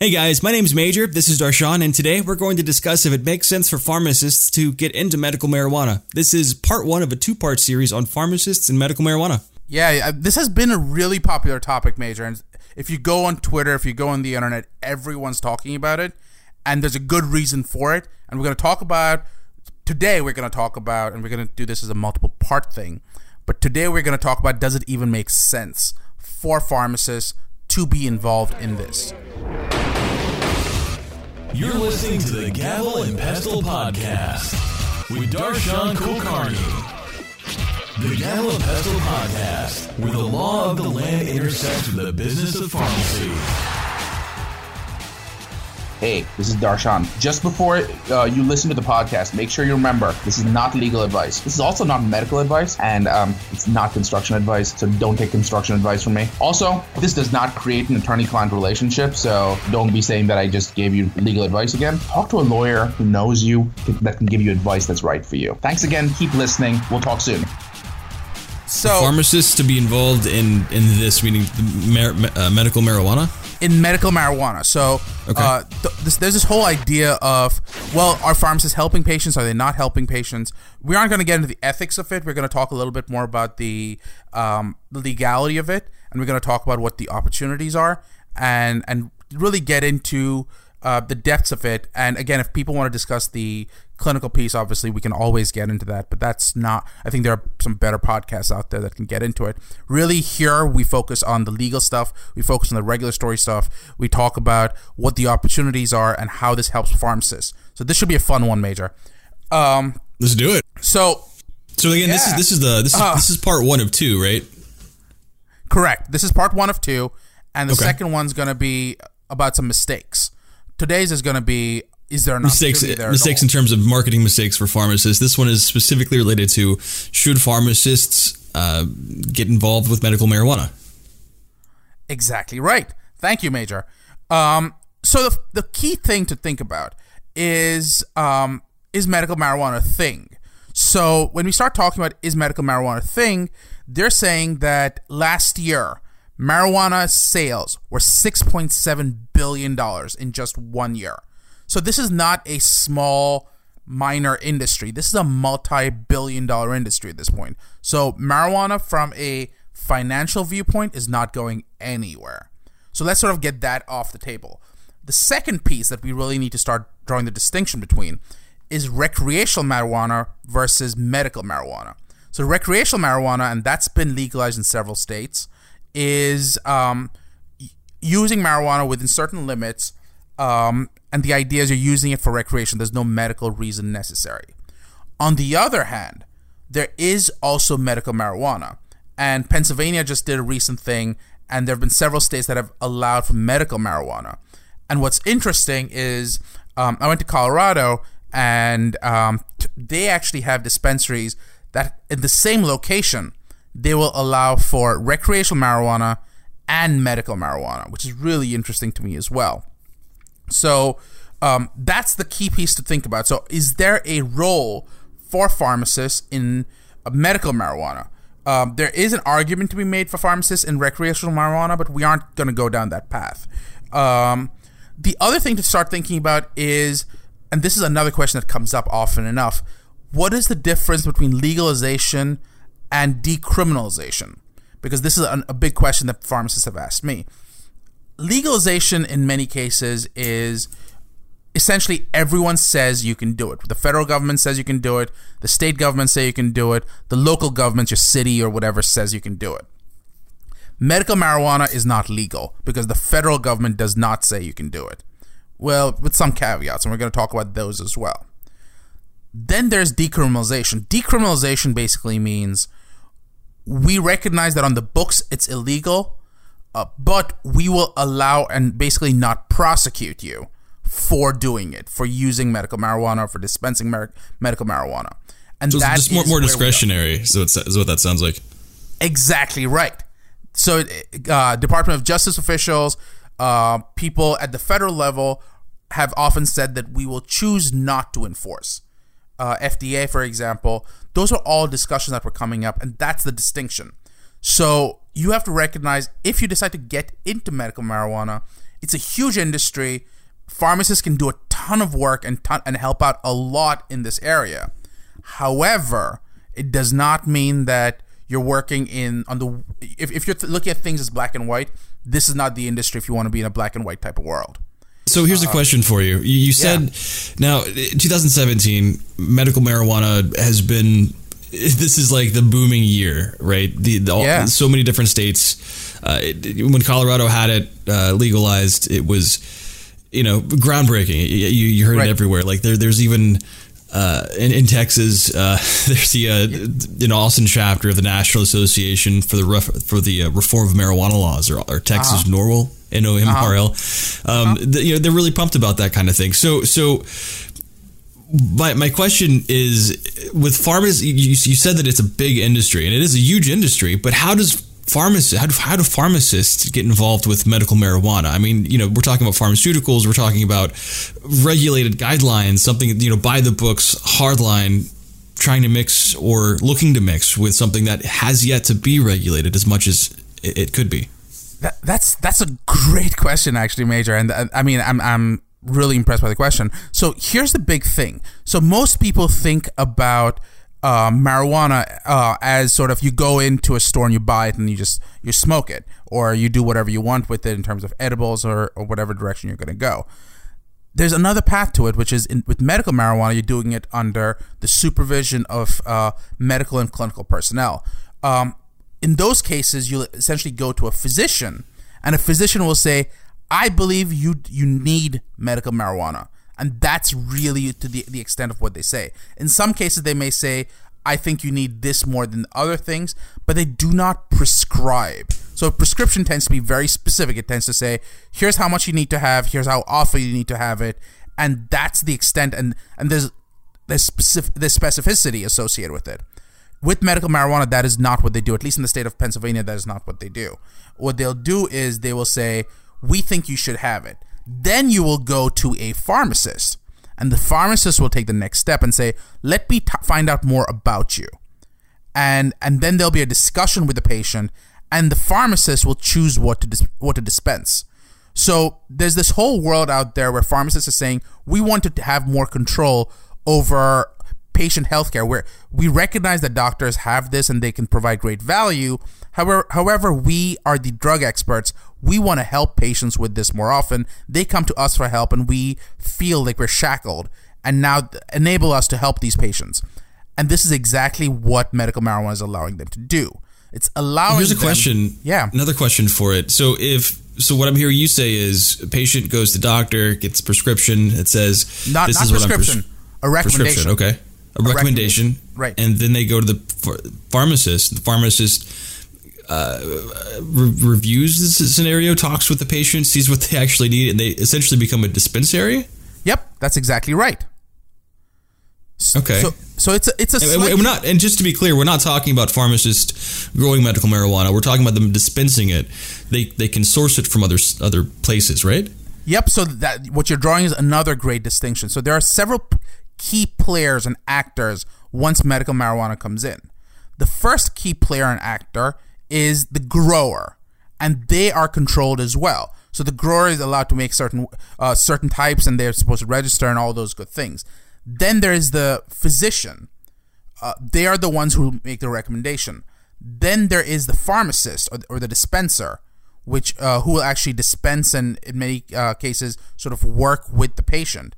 Hey guys, my name's Major, this is Darshan, and today we're going to discuss if it makes sense for pharmacists to get into medical marijuana. This is part one of a two part series on pharmacists and medical marijuana. Yeah, this has been a really popular topic, Major. And if you go on Twitter, if you go on the internet, everyone's talking about it, and there's a good reason for it. And we're going to talk about today, we're going to talk about, and we're going to do this as a multiple part thing, but today we're going to talk about does it even make sense for pharmacists to be involved in this? You're listening to the Gavel and Pestle podcast with Darshan Kulkarni. The Gavel and Pestle podcast, where the law of the land intersects with the business of pharmacy. Hey, this is Darshan. Just before uh, you listen to the podcast, make sure you remember this is not legal advice. This is also not medical advice, and um, it's not construction advice. So don't take construction advice from me. Also, this does not create an attorney-client relationship. So don't be saying that I just gave you legal advice again. Talk to a lawyer who knows you that can give you advice that's right for you. Thanks again. Keep listening. We'll talk soon. So, pharmacists to be involved in in this, meaning mar- uh, medical marijuana in medical marijuana. So okay. uh, th- this, there's this whole idea of, well, are pharmacists helping patients? Are they not helping patients? We aren't going to get into the ethics of it. We're going to talk a little bit more about the, um, the legality of it, and we're going to talk about what the opportunities are, and and really get into uh, the depths of it. And again, if people want to discuss the clinical piece, obviously we can always get into that. But that's not. I think there are some better podcasts out there that can get into it. Really, here we focus on the legal stuff. We focus on the regulatory stuff. We talk about what the opportunities are and how this helps pharmacists. So this should be a fun one, Major. Um, Let's do it. So, so again, yeah. this is this is the this is uh, this is part one of two, right? Correct. This is part one of two, and the okay. second one's going to be about some mistakes. Today's is going to be is there mistakes mistakes in terms of marketing mistakes for pharmacists? This one is specifically related to should pharmacists uh, get involved with medical marijuana? Exactly right. Thank you, Major. Um, so the the key thing to think about is um, is medical marijuana a thing? So when we start talking about is medical marijuana a thing, they're saying that last year marijuana sales were 6.7 billion dollars in just one year. So this is not a small minor industry. This is a multi-billion dollar industry at this point. So marijuana from a financial viewpoint is not going anywhere. So let's sort of get that off the table. The second piece that we really need to start drawing the distinction between is recreational marijuana versus medical marijuana. So recreational marijuana, and that's been legalized in several states, is um, using marijuana within certain limits um, and the idea is you're using it for recreation. There's no medical reason necessary. On the other hand, there is also medical marijuana. And Pennsylvania just did a recent thing, and there have been several states that have allowed for medical marijuana. And what's interesting is um, I went to Colorado, and um, they actually have dispensaries that in the same location they will allow for recreational marijuana and medical marijuana, which is really interesting to me as well. So um, that's the key piece to think about. So, is there a role for pharmacists in medical marijuana? Um, there is an argument to be made for pharmacists in recreational marijuana, but we aren't going to go down that path. Um, the other thing to start thinking about is, and this is another question that comes up often enough what is the difference between legalization and decriminalization? Because this is a, a big question that pharmacists have asked me legalization in many cases is essentially everyone says you can do it. The federal government says you can do it. The state government say you can do it. The local government, your city or whatever, says you can do it. Medical marijuana is not legal because the federal government does not say you can do it. Well, with some caveats, and we're going to talk about those as well. Then there's decriminalization. Decriminalization basically means we recognize that on the books it's illegal, uh, but we will allow and basically not prosecute you for doing it, for using medical marijuana, for dispensing mer- medical marijuana. And so just more, more discretionary. So it's, is what that sounds like. Exactly right. So, uh, Department of Justice officials, uh, people at the federal level have often said that we will choose not to enforce. Uh, FDA, for example, those are all discussions that were coming up, and that's the distinction. So you have to recognize if you decide to get into medical marijuana, It's a huge industry. Pharmacists can do a ton of work and ton, and help out a lot in this area. However, it does not mean that you're working in on the if, if you're th- looking at things as black and white this is not the industry if you want to be in a black and white type of world So here's a question for you. You, you said now 2017 medical marijuana has been this is like the booming year, right? The, the all, Yeah. so many different states. Uh, it, when Colorado had it uh, legalized, it was you know groundbreaking. You, you heard Right. it everywhere. Like there, there's even. Uh, in, in Texas, uh, there's the uh, an Austin chapter of the National Association for the ref- for the uh, Reform of Marijuana Laws, or, or Texas NORML, N O M R L. Um, you know, they're really pumped about that kind of thing. So, so my, my question is with pharmacists you, you said that it's a big industry and it is a huge industry but how does pharmacists how do, how do pharmacists get involved with medical marijuana i mean you know we're talking about pharmaceuticals we're talking about regulated guidelines something you know by the books hardline trying to mix or looking to mix with something that has yet to be regulated as much as it could be That, that's that's a great question, actually, Major. And uh, I mean, I'm I'm really impressed by the question. So here's the big thing. So most people think about uh, marijuana uh, as sort of you go into a store and you buy it and you just you smoke it or you do whatever you want with it in terms of edibles or, or whatever direction you're going to go there's another path to it, which is in, with medical marijuana, you're doing it under the supervision of uh, medical and clinical personnel. Um, in those cases, you'll essentially go to a physician, and a physician will say, "I believe you you need medical marijuana," and that's really to the the extent of what they say. In some cases, they may say, "I think you need this more than other things," but they do not prescribe. So a prescription tends to be very specific. It tends to say, here's how much you need to have, here's how often you need to have it, and that's the extent and and there's there's specific there's specificity associated with it. With medical marijuana, that is not what they do. At least in the state of Pennsylvania, that is not what they do. What they'll do is they will say, "We think you should have it." Then you will go to a pharmacist, and the pharmacist will take the next step and say, "Let me t- find out more about you." and and then there'll be a discussion with the patient and the pharmacist will choose what to dis- what to dispense so there's this whole world out there where pharmacists are saying we want to have more control over patient healthcare where we recognize that doctors have this and they can provide great value however however we are the drug experts we want to help patients with this more often they come to us for help and we feel like we're shackled and now enable us to help these patients and this is exactly what medical marijuana is allowing them to do. It's allowing. Here's a them- question. Yeah. Another question for it. So if so, what I'm hearing you say is a patient goes to doctor, gets a prescription. It says Not, this not is what I'm prescription. pres- a recommendation. prescription. Okay, a, recommendation. Right. And then they go to the ph- pharmacist. The pharmacist uh, re- reviews this scenario, talks with the patient, sees what they actually need, and they essentially become a dispensary. Yep, that's exactly right. Okay. So, so it's a, it's a And we're not, and just to be clear, we're not talking about pharmacists growing medical marijuana. We're talking about them dispensing it. They they can source it from other s- other places, right? Yep. So that what you're drawing is another great distinction. So there are several key players and actors once medical marijuana comes in. The first key player and actor is the grower, and they are controlled as well. So the grower is allowed to make certain uh, certain types, and they're supposed to register and all those good things. Then there is the physician. Uh, they are the ones who make the recommendation. Then there is the pharmacist or, or the dispenser, which uh, who will actually dispense and in many uh, cases sort of work with the patient.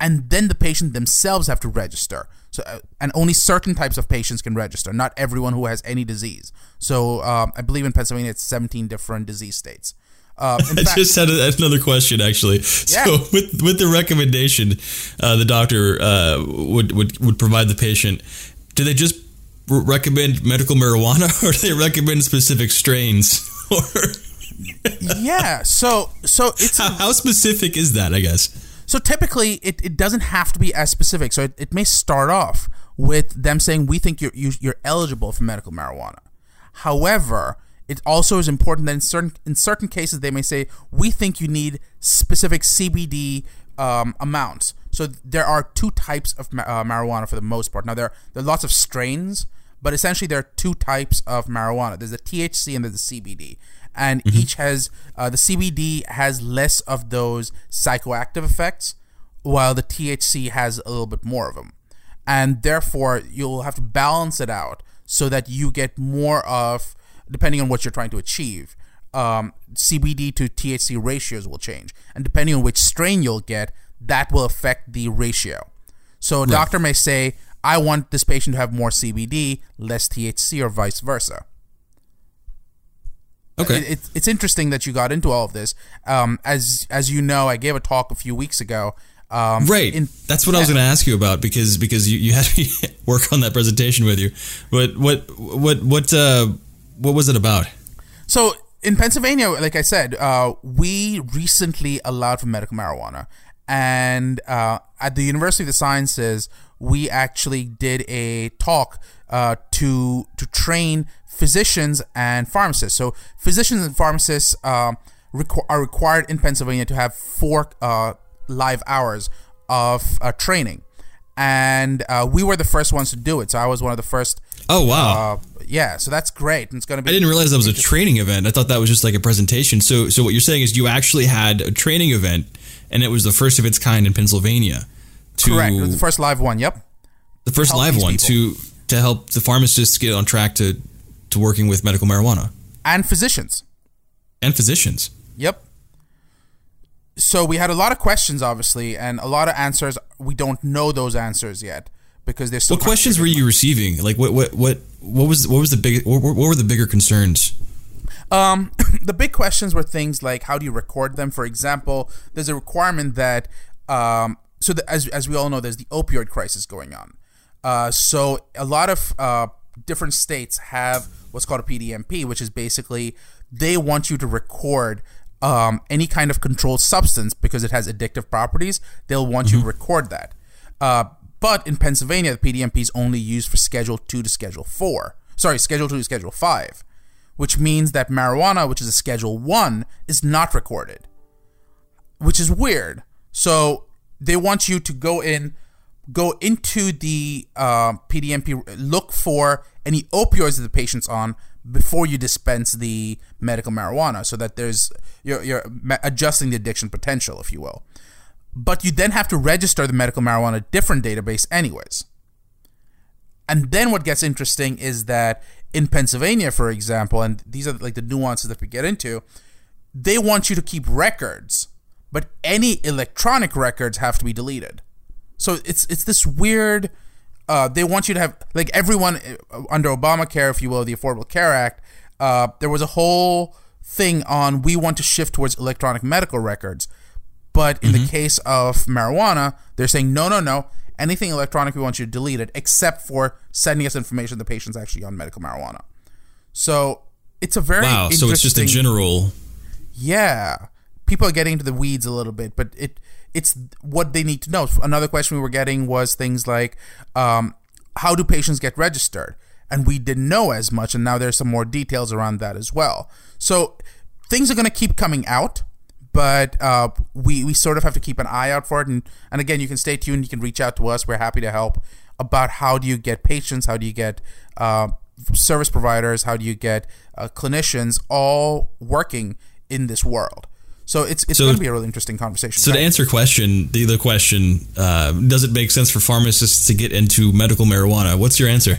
And then the patient themselves have to register. So, uh, and only certain types of patients can register. Not everyone who has any disease. So, um, I believe in Pennsylvania it's 17 different disease states. Uh, in I fact, just had a, another question actually. So Yeah. with with the recommendation, uh, the doctor uh, would would would provide the patient. Do they just recommend medical marijuana, or do they recommend specific strains? Or yeah. So, so it's how, how specific is that? I guess. So typically, it, it doesn't have to be as specific. So it, it may start off with them saying, "We think you're you, you're eligible for medical marijuana." However, it also is important that in certain in certain cases they may say, "We think you need specific CBD um, amounts." So there are two types of ma- uh, marijuana for the most part. Now there there are lots of strains, but essentially there are two types of marijuana. There's the THC and there's the CBD, and mm-hmm. each has uh, the CBD has less of those psychoactive effects, while the THC has a little bit more of them, and therefore you'll have to balance it out so that you get more of depending on what you're trying to achieve. Um, CBD to THC ratios will change, and depending on which strain you'll get, that will affect the ratio. So a right. doctor may say, "I want this patient to have more CBD, less THC, or vice versa." Okay, it, it, it's interesting that you got into all of this. Um, as as you know, I gave a talk a few weeks ago. Um, right, in, that's what yeah. I was going to ask you about because because you, you had to work on that presentation with you. But what what what uh, what was it about? So in Pennsylvania, like I said, uh, we recently allowed for medical marijuana, and uh, at the University of the Sciences, we actually did a talk uh, to to train physicians and pharmacists. So physicians and pharmacists uh, requ- are required in Pennsylvania to have four uh, live hours of uh, training, and we were the first ones to do it. So I was one of the first. Oh wow! yeah, so that's great. And it's going to be. I didn't realize that was a training event. I thought that was just like a presentation. So, so what you're saying is you actually had a training event, and it was the first of its kind in Pennsylvania. To, Correct. The first live one. Yep. The first live one people. to to help the pharmacists get on track to to working with medical marijuana and physicians. And physicians. Yep. So we had a lot of questions, obviously, and a lot of answers. We don't know those answers yet because there's. Still. What questions were you receiving? Like what what what what was what was the big what, what were the bigger concerns? Um, the big questions were things like how do you record them? For example, there's a requirement that um, so the, as as we all know, there's the opioid crisis going on. Uh, so a lot of uh, different states have what's called a PDMP, which is basically they want you to record um, any kind of controlled substance because it has addictive properties. They'll want mm-hmm. you to mm-hmm. record that. Uh, but in Pennsylvania, the PDMP is only used for Schedule 2 to Schedule 4. Sorry, Schedule 2 to Schedule 5, which means that marijuana, which is a Schedule 1, is not recorded, which is weird. So they want you to go in, go into the uh, PDMP, look for any opioids that the patient's on before you dispense the medical marijuana, so that there's you're, you're adjusting the addiction potential, if you will but you then have to register the medical marijuana different database anyways. And then what gets interesting is that in Pennsylvania, for example, and these are like the nuances that we get into, they want you to keep records, but any electronic records have to be deleted. So it's it's this weird. Uh, they want you to have like everyone uh, under Obamacare, if you will, the Affordable Care Act. Uh, there was a whole thing on we want to shift towards electronic medical records but in mm-hmm. the case of marijuana, they're saying, no, no, no. Anything electronic, we want you to delete it, except for sending us information the patient's actually on medical marijuana. So it's a very wow. So it's just a general. Yeah, people are getting into the weeds a little bit, but it it's what they need to know. Another question we were getting was things like, um, how do patients get registered? And we didn't know as much, and now there's some more details around that as well. So things are going to keep coming out but uh, we we sort of have to keep an eye out for it. And and again, you can stay tuned. You can reach out to us. We're happy to help. About how do you get patients? How do you get uh, service providers? How do you get uh, clinicians all working in this world? So it's it's so, going to be a really interesting conversation. So to answer question, the other question, uh, does it make sense for pharmacists to get into medical marijuana? What's your answer?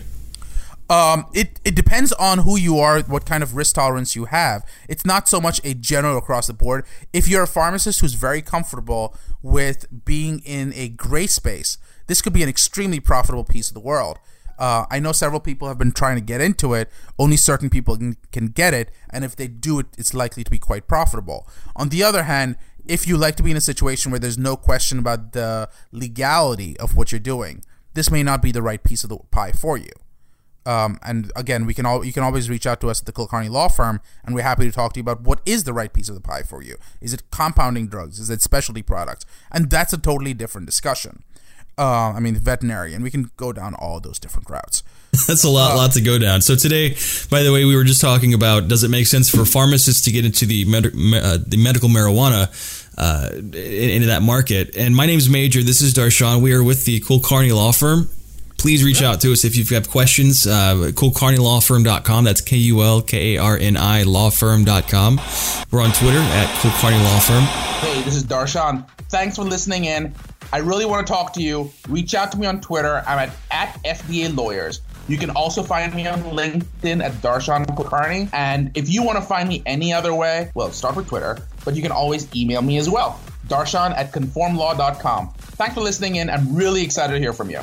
Um, it, it depends on who you are, what kind of risk tolerance you have. It's not so much a general across the board. If you're a pharmacist who's very comfortable with being in a gray space, this could be an extremely profitable piece of the world. Uh, I know several people have been trying to get into it. Only certain people can, can get it, and if they do it, it's likely to be quite profitable. On the other hand, if you like to be in a situation where there's no question about the legality of what you're doing, this may not be the right piece of the pie for you. Um, and again, we can all you can always reach out to us at the Kulkarni Law Firm, and we're happy to talk to you about what is the right piece of the pie for you. Is it compounding drugs? Is it specialty products? And that's a totally different discussion. Uh, I mean, veterinary, and we can go down all those different routes. That's a lot, uh, lot to go down. So today, by the way, we were just talking about does it make sense for pharmacists to get into the med- uh, the medical marijuana uh, into that market? And my name is Major. This is Darshan. We are with the Kulkarni Law Firm please reach out to us if you've got questions. Uh, kulkarnilawfirm.com. That's K U L K A R N I lawfirm.com. We're on Twitter at Kulkarni Law Firm. Hey, this is Darshan. Thanks for listening in. I really want to talk to you. Reach out to me on Twitter. I'm at, at FDA Lawyers. You can also find me on LinkedIn at Darshan Kulkarni. And if you want to find me any other way, well, start with Twitter, but you can always email me as well. Darshan at conformlaw.com. Thanks for listening in. I'm really excited to hear from you.